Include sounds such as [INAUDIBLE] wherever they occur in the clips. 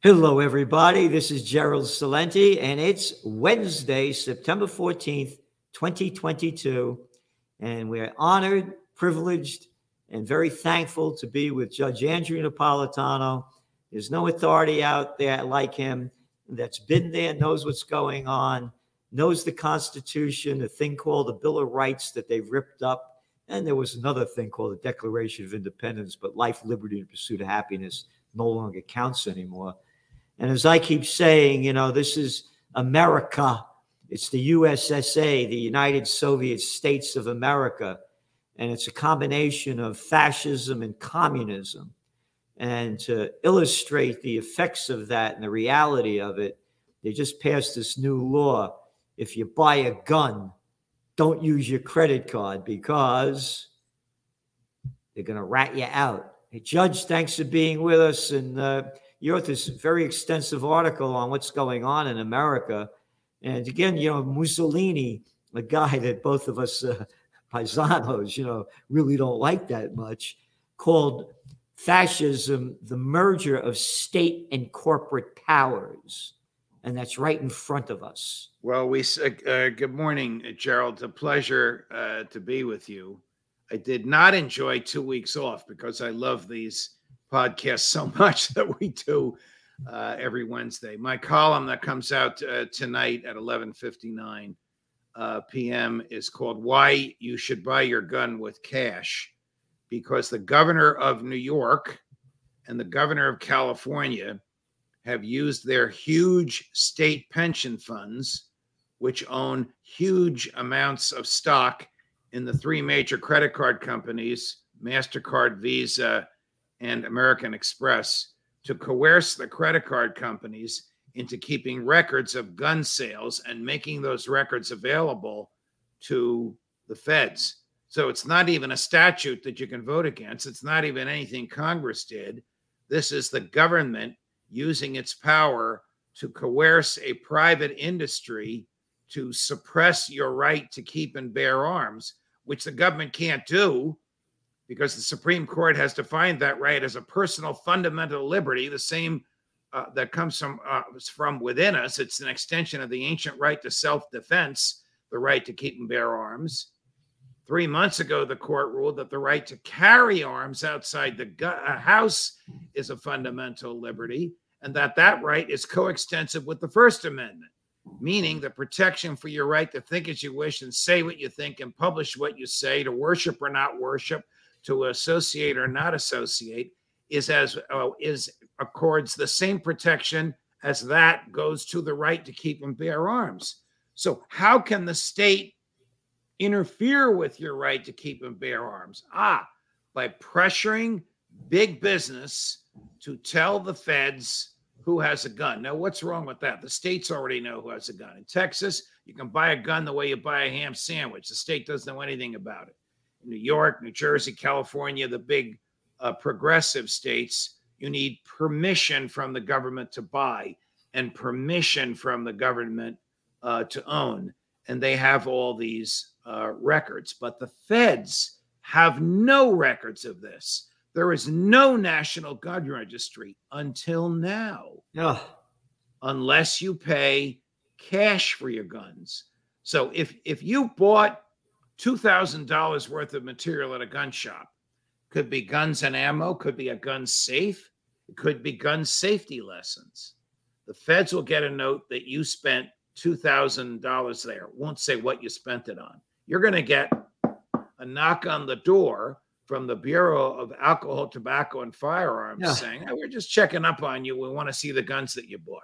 Hello, everybody. This is Gerald Celente, and it's Wednesday, September 14th, 2022. And we're honored, privileged, and very thankful to be with Judge Andrew Napolitano. There's no authority out there like him that's been there, knows what's going on, knows the Constitution, a thing called the Bill of Rights that they've ripped up. And there was another thing called the Declaration of Independence, but life, liberty, and pursuit of happiness no longer counts anymore. And as I keep saying, you know, this is America. It's the USSA, the United Soviet States of America. And it's a combination of fascism and communism. And to illustrate the effects of that and the reality of it, they just passed this new law. If you buy a gun, don't use your credit card because they're going to rat you out. Hey, Judge, thanks for being with us. And, uh, you wrote this very extensive article on what's going on in America. And again, you know, Mussolini, a guy that both of us uh, [LAUGHS] paisanos, you know, really don't like that much, called fascism the merger of state and corporate powers. And that's right in front of us. Well, we uh, uh good morning, Gerald. It's a pleasure uh, to be with you. I did not enjoy two weeks off because I love these podcast so [LAUGHS] much that we do uh, every Wednesday. My column that comes out uh, tonight at 11:59 uh, p.m. is called "Why You Should Buy Your Gun with Cash," because the governor of New York and the governor of California have used their huge state pension funds, which own huge amounts of stock in the three major credit card companies, MasterCard, Visa, and American Express to coerce the credit card companies into keeping records of gun sales and making those records available to the feds. So it's not even a statute that you can vote against. It's not even anything Congress did. This is the government using its power to coerce a private industry to suppress your right to keep and bear arms, which the government can't do because the Supreme Court has defined that right as a personal fundamental liberty, the same uh, that comes from uh, from within us. It's an extension of the ancient right to self-defense, the right to keep and bear arms. Three months ago, the court ruled that the right to carry arms outside the gu- uh, house is a fundamental liberty, and that that right is coextensive with the First Amendment, meaning the protection for your right to think as you wish and say what you think and publish what you say, to worship or not worship, to associate or not associate is as uh, is accords the same protection as that goes to the right to keep and bear arms. So how can the state interfere with your right to keep and bear arms? Ah, by pressuring big business to tell the feds who has a gun. Now, what's wrong with that? The states already know who has a gun. In Texas, you can buy a gun the way you buy a ham sandwich. The state doesn't know anything about it. New York, New Jersey, California, the big uh, progressive states, you need permission from the government to buy and permission from the government uh, to own. And they have all these uh, records. But the feds have no records of this. There is no national gun registry until now, Ugh. unless you pay cash for your guns. So if if you bought $2,000 worth of material at a gun shop. Could be guns and ammo, could be a gun safe, it could be gun safety lessons. The feds will get a note that you spent $2,000 there. Won't say what you spent it on. You're going to get a knock on the door from the Bureau of Alcohol, Tobacco, and Firearms yeah. saying, hey, We're just checking up on you. We want to see the guns that you bought.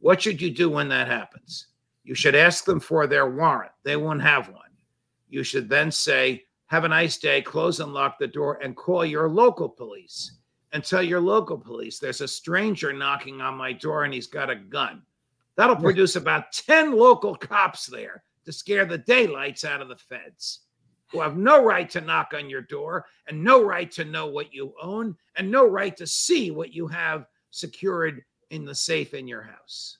What should you do when that happens? You should ask them for their warrant. They won't have one you should then say, Have a nice day, close and lock the door, and call your local police and tell your local police there's a stranger knocking on my door and he's got a gun. That'll produce about 10 local cops there to scare the daylights out of the feds who have no right to knock on your door and no right to know what you own and no right to see what you have secured in the safe in your house.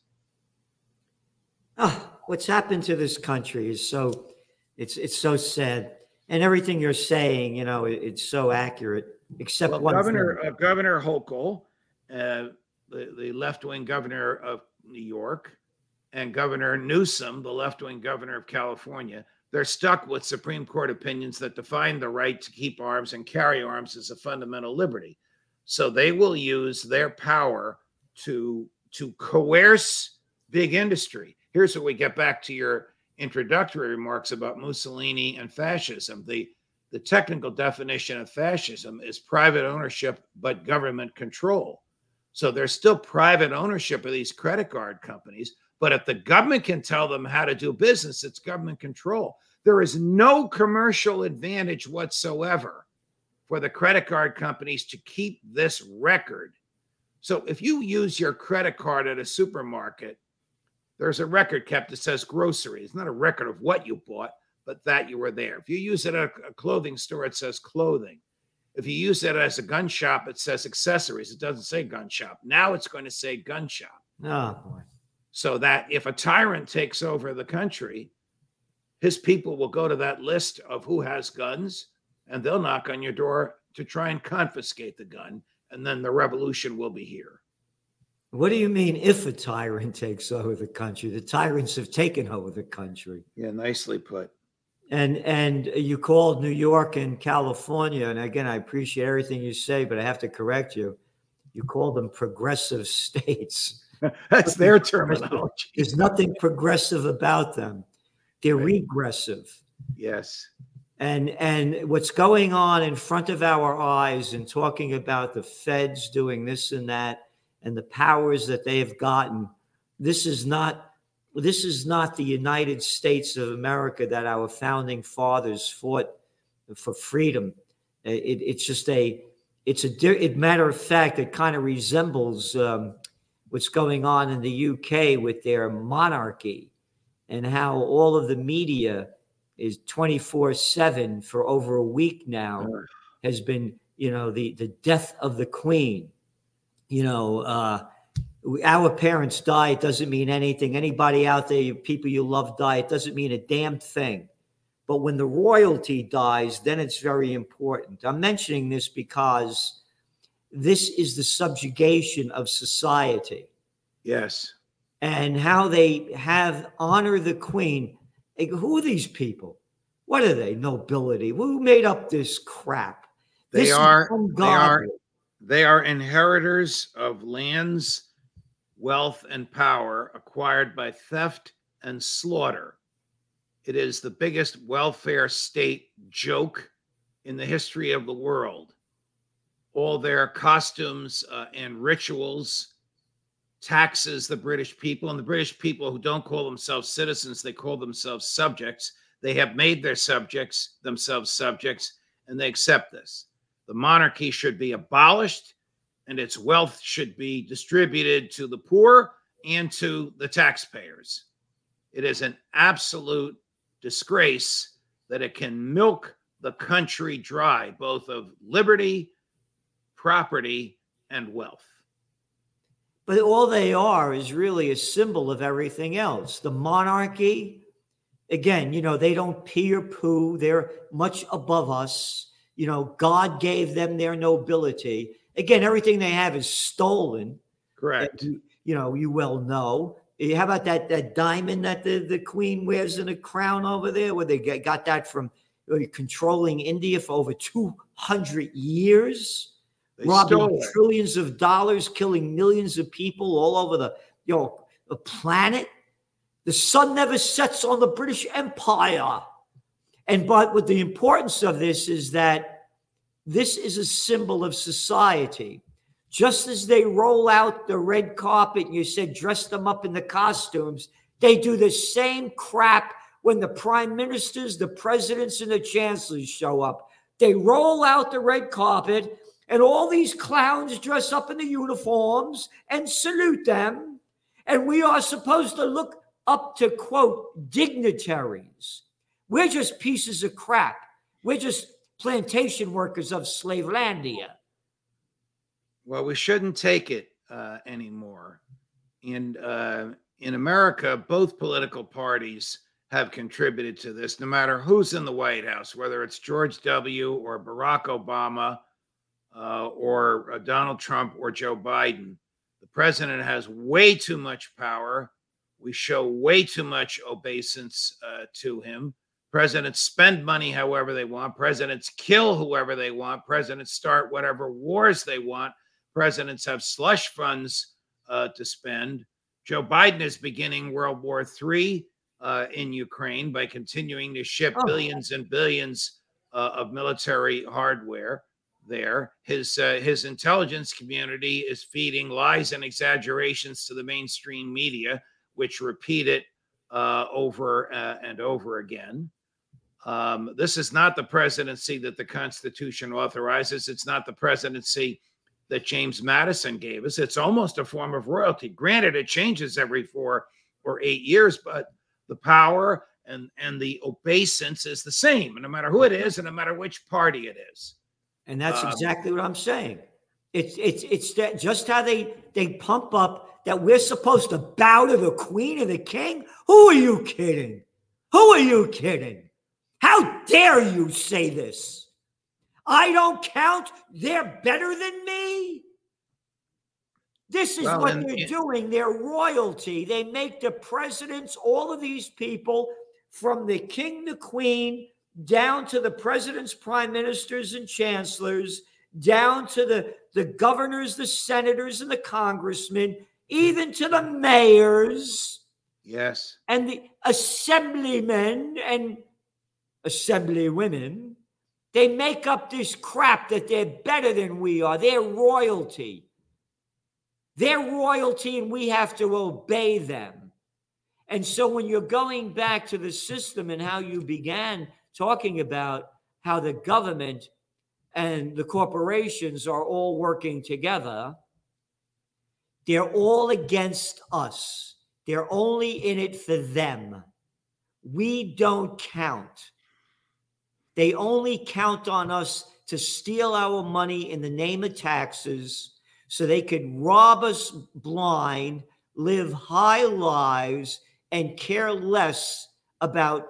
Oh, what's happened to this country is so it's it's so sad, and everything you're saying, you know, it, it's so accurate. Except well, Governor uh, Governor Hochul, uh, the, the left wing governor of New York, and Governor Newsom, the left wing governor of California, they're stuck with Supreme Court opinions that define the right to keep arms and carry arms as a fundamental liberty. So they will use their power to to coerce big industry. Here's what we get back to your introductory remarks about Mussolini and fascism. The the technical definition of fascism is private ownership but government control. So there's still private ownership of these credit card companies, but if the government can tell them how to do business, it's government control. There is no commercial advantage whatsoever for the credit card companies to keep this record. So if you use your credit card at a supermarket, there's a record kept that says grocery. It's not a record of what you bought, but that you were there. If you use it at a clothing store, it says clothing. If you use it as a gun shop, it says accessories. It doesn't say gun shop. Now it's going to say gun shop. Oh boy. So that if a tyrant takes over the country, his people will go to that list of who has guns and they'll knock on your door to try and confiscate the gun. And then the revolution will be here. What do you mean if a tyrant takes over the country? The tyrants have taken over the country. Yeah, nicely put. And and you called New York and California, and again, I appreciate everything you say, but I have to correct you. You call them progressive [LAUGHS] states. That's their terminology. There's nothing progressive about them. They're right. regressive. Yes. And and what's going on in front of our eyes and talking about the feds doing this and that and the powers that they have gotten, this is not this is not the United States of America that our founding fathers fought for freedom. It, it's just a, it's a it, matter of fact, it kind of resembles um, what's going on in the UK with their monarchy and how all of the media is 24 7 for over a week now has been, you know, the, the death of the queen. You know, uh, our parents die, it doesn't mean anything. Anybody out there, people you love die, it doesn't mean a damn thing. But when the royalty dies, then it's very important. I'm mentioning this because this is the subjugation of society. Yes. And how they have honor the queen. Who are these people? What are they? Nobility. Who made up this crap? They this are they are they are inheritors of lands wealth, and power acquired by theft and slaughter. It is the biggest welfare state joke in the history of the world. All their costumes uh, and rituals taxes the British people, and the British people who don't call themselves citizens, they call themselves subjects. They have made their subjects themselves subjects, and they accept this. The monarchy should be abolished and its wealth should be distributed to the poor and to the taxpayers. It is an absolute disgrace that it can milk the country dry, both of liberty, property, and wealth. But all they are is really a symbol of everything else. The monarchy, again, you know, they don't pee or poo. They're much above us. You know, God gave them their nobility. Again, everything they have is stolen. Correct. You, you, know, you well know. Eh, how about that that diamond that the, the queen wears in a crown over there, where they got that from uh, controlling India for over 200 years? They robbing trillions of dollars, killing millions of people all over the you know the planet. The sun never sets on the British Empire. And but what the importance of this is that this is a symbol of society. Just as they roll out the red carpet, and you said dress them up in the costumes, they do the same crap when the prime ministers, the presidents, and the chancellors show up. They roll out the red carpet, and all these clowns dress up in the uniforms and salute them. And we are supposed to look up to, quote, dignitaries. We're just pieces of crap. We're just plantation workers of Slavelandia. Well, we shouldn't take it uh, anymore. And uh, in America, both political parties have contributed to this, no matter who's in the White House, whether it's George W. or Barack Obama uh, or uh, Donald Trump or Joe Biden. The president has way too much power. We show way too much obeisance uh, to him. Presidents spend money however they want. Presidents kill whoever they want. Presidents start whatever wars they want. Presidents have slush funds uh, to spend. Joe Biden is beginning World War III uh, in Ukraine by continuing to ship oh. billions and billions uh, of military hardware there. His uh, his intelligence community is feeding lies and exaggerations to the mainstream media, which repeat it uh, over uh, and over again. Um, this is not the presidency that the Constitution authorizes. It's not the presidency that James Madison gave us. It's almost a form of royalty. Granted, it changes every four or eight years, but the power and and the obeisance is the same, no matter who it is, and no matter which party it is. And that's um, exactly what I'm saying. It's it's it's that just how they they pump up that we're supposed to bow to the queen and the king. Who are you kidding? Who are you kidding? Dare you say this? I don't count. They're better than me. This is well, what and, they're doing. They're royalty. They make the presidents, all of these people, from the king, the queen, down to the presidents, prime ministers, and chancellors, down to the, the governors, the senators, and the congressmen, even to the mayors. Yes. And the assemblymen and assembly women. They make up this crap that they're better than we are. They're royalty. They're royalty, and we have to obey them. And so when you're going back to the system and how you began talking about how the government and the corporations are all working together, they're all against us. They're only in it for them. We don't count. They only count on us to steal our money in the name of taxes so they could rob us blind, live high lives, and care less about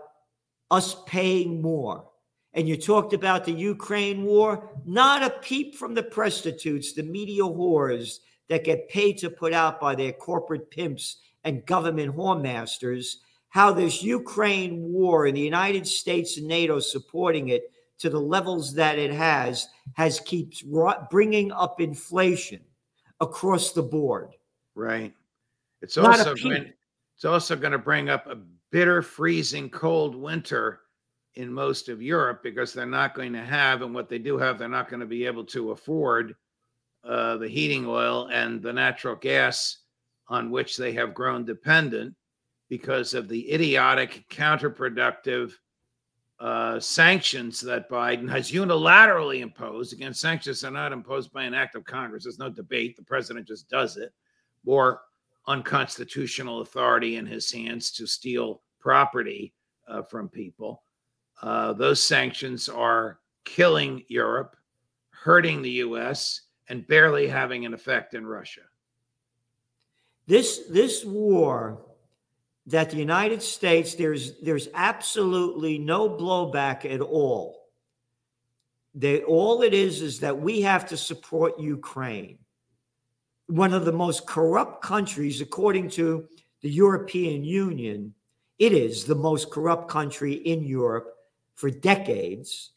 us paying more. And you talked about the Ukraine war, not a peep from the prostitutes, the media whores that get paid to put out by their corporate pimps and government whoremasters, how this Ukraine war and the United States and NATO supporting it to the levels that it has, has keeps bringing up inflation across the board. Right. It's also going, it's also going to bring up a bitter, freezing cold winter in most of Europe because they're not going to have, and what they do have, they're not going to be able to afford uh, the heating oil and the natural gas on which they have grown dependent because of the idiotic, counterproductive uh, sanctions that Biden has unilaterally imposed. Again, sanctions are not imposed by an act of Congress. There's no debate. The president just does it. More unconstitutional authority in his hands to steal property uh, from people. Uh, those sanctions are killing Europe, hurting the U.S., and barely having an effect in Russia. This this war that the United States there's there's absolutely no blowback at all. They, all it is is that we have to support Ukraine, one of the most corrupt countries, according to the European Union, it is the most corrupt country in Europe for decades.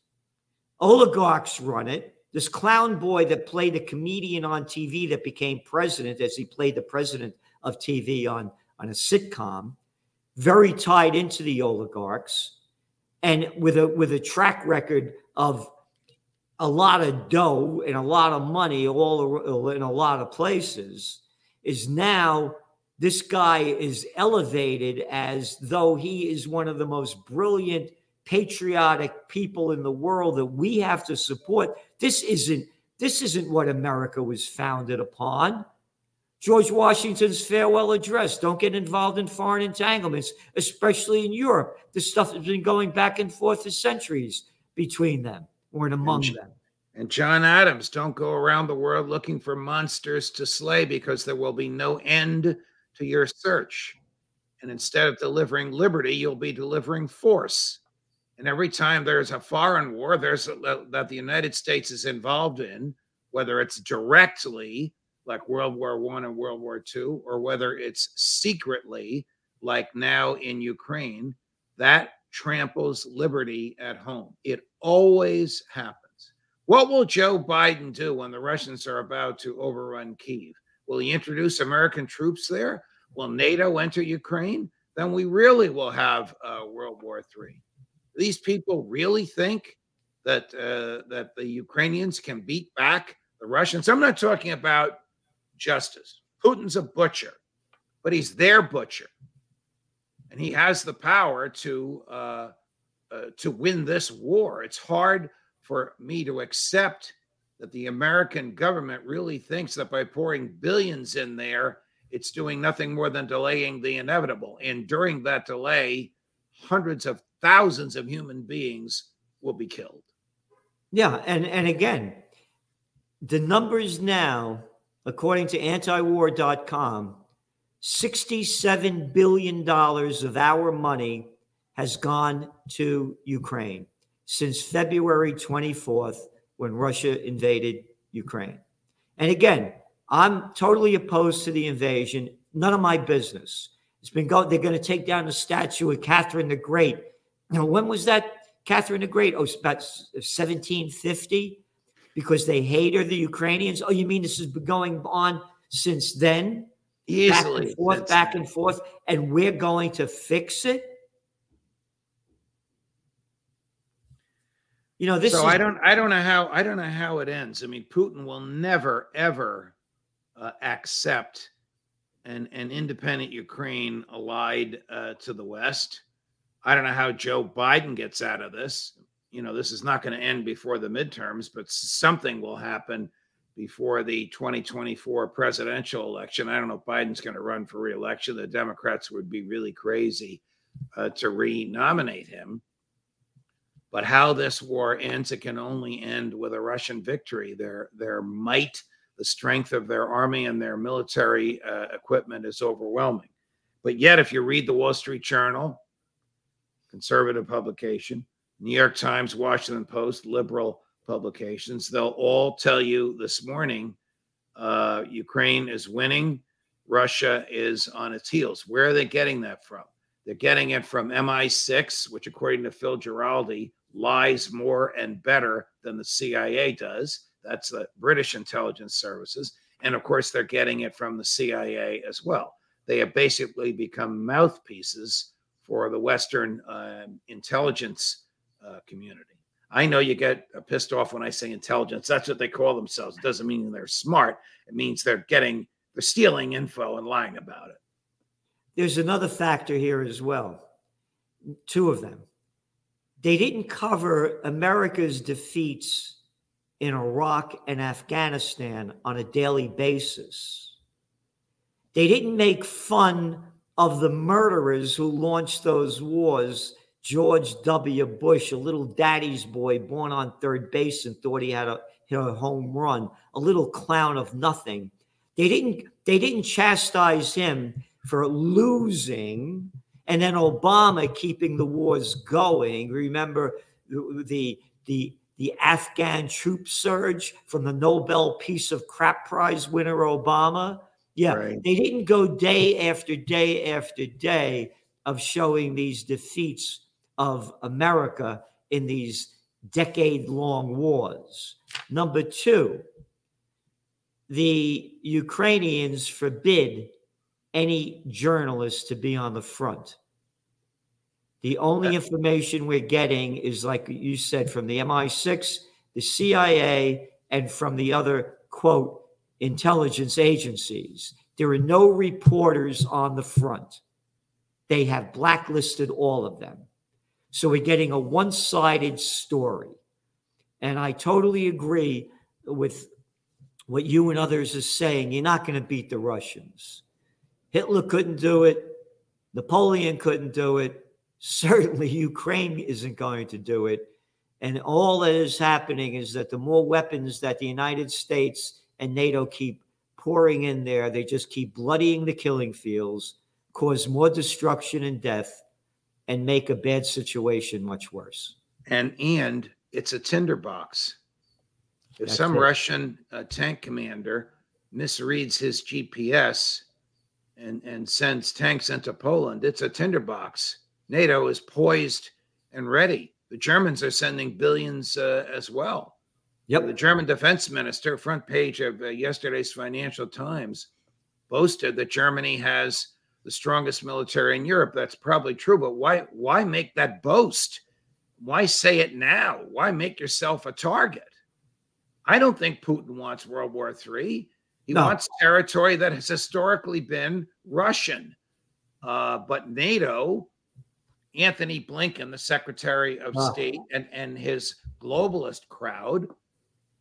Oligarchs run it. This clown boy that played a comedian on TV that became president, as he played the president of TV on, on a sitcom, very tied into the oligarchs, and with a with a track record of a lot of dough and a lot of money all in a lot of places, is now this guy is elevated as though he is one of the most brilliant, patriotic people in the world that we have to support. This isn't this isn't what America was founded upon. George Washington's farewell address. Don't get involved in foreign entanglements, especially in Europe. This stuff has been going back and forth for centuries between them or among and, them. And John Adams, don't go around the world looking for monsters to slay because there will be no end to your search. And instead of delivering liberty, you'll be delivering force. And every time there's a foreign war, there's a, that the United States is involved in, whether it's directly like World War One and World War Two, or whether it's secretly, like now in Ukraine, that tramples liberty at home. It always happens. What will Joe Biden do when the Russians are about to overrun Kiev? Will he introduce American troops there? Will NATO enter Ukraine? Then we really will have uh, World War III. These people really think that uh, that the Ukrainians can beat back the Russians. I'm not talking about justice. Putin's a butcher, but he's their butcher, and he has the power to uh, uh, to win this war. It's hard for me to accept that the American government really thinks that by pouring billions in there, it's doing nothing more than delaying the inevitable. And during that delay, hundreds of thousands of human beings will be killed. Yeah, and and again, the numbers now, according to antiwar.com, 67 billion dollars of our money has gone to Ukraine since February 24th when Russia invaded Ukraine. And again, I'm totally opposed to the invasion. None of my business. It's been going. They're going to take down the statue of Catherine the Great. Know, when was that? Catherine the Great? Oh, about 1750. Because they hate her, the Ukrainians. Oh, you mean this has been going on since then? Easily, back and forth, back and forth, and we're going to fix it. You know, this. So is, I don't. I don't know how. I don't know how it ends. I mean, Putin will never ever uh, accept an an independent Ukraine allied uh, to the West. I don't know how Joe Biden gets out of this. You know, this is not going to end before the midterms, but something will happen before the 2024 presidential election. I don't know if Biden's going to run for reelection. The Democrats would be really crazy uh, to re-nominate him. But how this war ends, it can only end with a Russian victory. Their their might, the strength of their army and their military uh, equipment is overwhelming. But yet, if you read the Wall Street Journal, conservative publication, New York Times, Washington Post, liberal publications, they'll all tell you this morning uh, Ukraine is winning, Russia is on its heels. Where are they getting that from? They're getting it from MI6, which, according to Phil Giraldi, lies more and better than the CIA does. That's the British intelligence services. And of course, they're getting it from the CIA as well. They have basically become mouthpieces for the Western uh, intelligence uh, community. I know you get pissed off when I say intelligence. That's what they call themselves. It doesn't mean they're smart. It means they're getting, they're stealing info and lying about it. There's another factor here as well. Two of them. They didn't cover America's defeats in Iraq and Afghanistan on a daily basis. They didn't make fun of the murderers who launched those wars. George W. Bush, a little daddy's boy born on third base and thought he had a, hit a home run, a little clown of nothing. They didn't they didn't chastise him for losing and then Obama keeping the wars going. Remember the the the, Afghan troop surge from the Nobel Peace of Crap Prize winner Obama. Yeah, right. they didn't go day after day after day of showing these defeats of America in these decade long wars. Number two, the Ukrainians forbid any journalist to be on the front. The only information we're getting is, like you said, from the MI6, the CIA, and from the other, quote, intelligence agencies. There are no reporters on the front. They have blacklisted all of them. So we're getting a one sided story. And I totally agree with what you and others are saying. You're not going to beat the Russians. Hitler couldn't do it. Napoleon couldn't do it. Certainly, [LAUGHS] Ukraine isn't going to do it. And all that is happening is that the more weapons that the United States and NATO keep pouring in there, they just keep bloodying the killing fields, cause more destruction and death, and make a bad situation much worse. And and it's a tinderbox. If That's some it. Russian uh, tank commander misreads his GPS and, and sends tanks into Poland, it's a tinderbox. NATO is poised and ready. The Germans are sending billions uh, as well. Yep. The German defense minister, front page of uh, yesterday's Financial Times, boasted that Germany has the strongest military in Europe. That's probably true, but why why make that boast? Why say it now? Why make yourself a target? I don't think Putin wants World War III. He No. wants territory that has historically been Russian. Uh, but NATO, Antony Blinken, the Secretary of Ah. State, and, and his globalist crowd,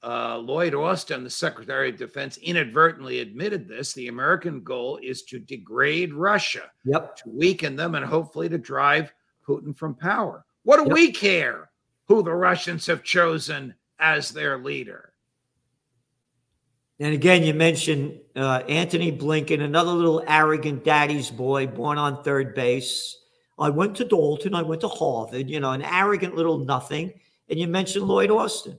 uh, Lloyd Austin, the Secretary of Defense, inadvertently admitted this. The American goal is to degrade Russia, Yep. to weaken them, and hopefully to drive Putin from power. What do Yep. we care who the Russians have chosen as their leader? And again, you mentioned uh, Antony Blinken, another little arrogant daddy's boy born on third base. I went to Dalton. I went to Harvard, you know, an arrogant little nothing. And you mentioned Lloyd Austin.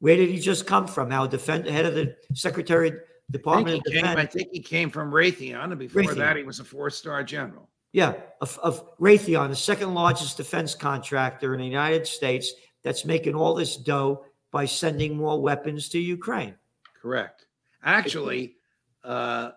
Where did he just come from? Our defense head of the Secretary of I think, Department of he came, I think he came from Raytheon, and before Raytheon. that, he was a four-star general. Yeah, of, of Raytheon, the second largest defense contractor in the United States, that's making all this dough by sending more weapons to Ukraine. Correct. Actually, uh,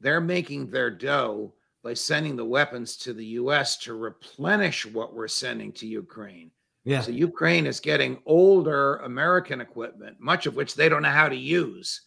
they're making their dough by sending the weapons to the U.S. to replenish what we're sending to Ukraine. Yeah, So Ukraine is getting older American equipment, much of which they don't know how to use,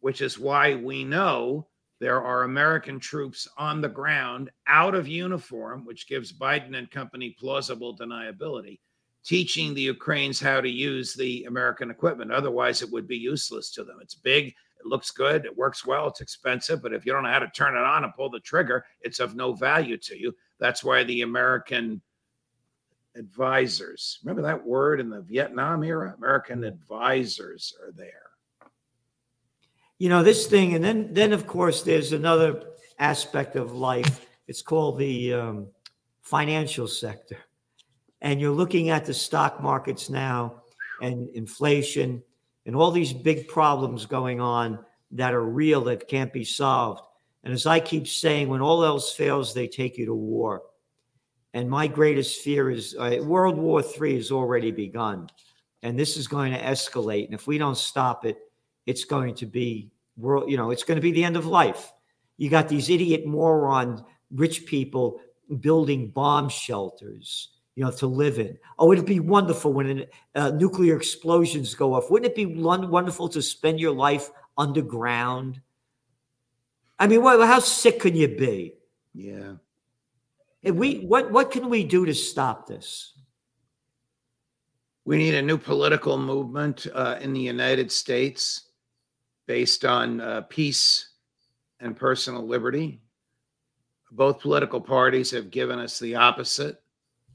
which is why we know there are American troops on the ground out of uniform, which gives Biden and company plausible deniability, teaching the Ukrainians how to use the American equipment. Otherwise, it would be useless to them. It's big, it looks good, it works well, it's expensive, but if you don't know how to turn it on and pull the trigger, it's of no value to you. That's why the American advisors. Remember that word in the Vietnam era? American advisors are there. you know this thing, and then then of course there's another aspect of life. It's called the um, financial sector, and you're looking at the stock markets now, and inflation, and all these big problems going on that are real that can't be solved. And as I keep saying, when all else fails, they take you to war. And my greatest fear is uh, World War III has already begun, and this is going to escalate. And if we don't stop it, it's going to be world. You know, it's going to be the end of life. You got these idiot moron rich people building bomb shelters, you know, to live in. Oh, it'd be wonderful when uh, nuclear explosions go off. Wouldn't it be wonderful to spend your life underground? I mean, what, how sick can you be? Yeah. And we what what can we do to stop this? We need a new political movement uh, in the United States based on uh, peace and personal liberty. Both political parties have given us the opposite.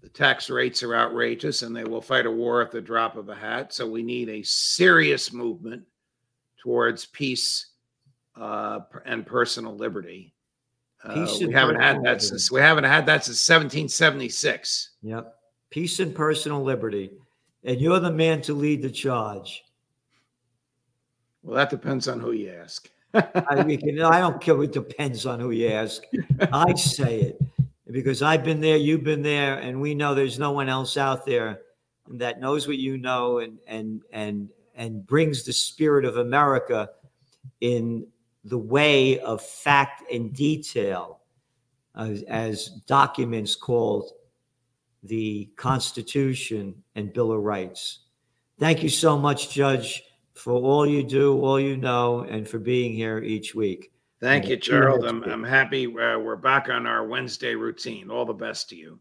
The tax rates are outrageous and they will fight a war at the drop of a hat. So we need a serious movement towards peace uh, and personal liberty. Uh, we haven't had that since we haven't had that since 1776. Yep. Peace and personal liberty. And you're the man to lead the charge. Well, that depends on who you ask. I, can, I don't care. It depends on who you ask. [LAUGHS] I say it because I've been there, you've been there, and we know there's no one else out there that knows what you know and and and and brings the spirit of America in the way of fact and detail, as, as documents called the Constitution and Bill of Rights. Thank you so much, Judge, for all you do, all you know, and for being here each week. Thank Yeah, you, Gerald. I'm. I'm happy uh, we're back on our Wednesday routine. All the best to you.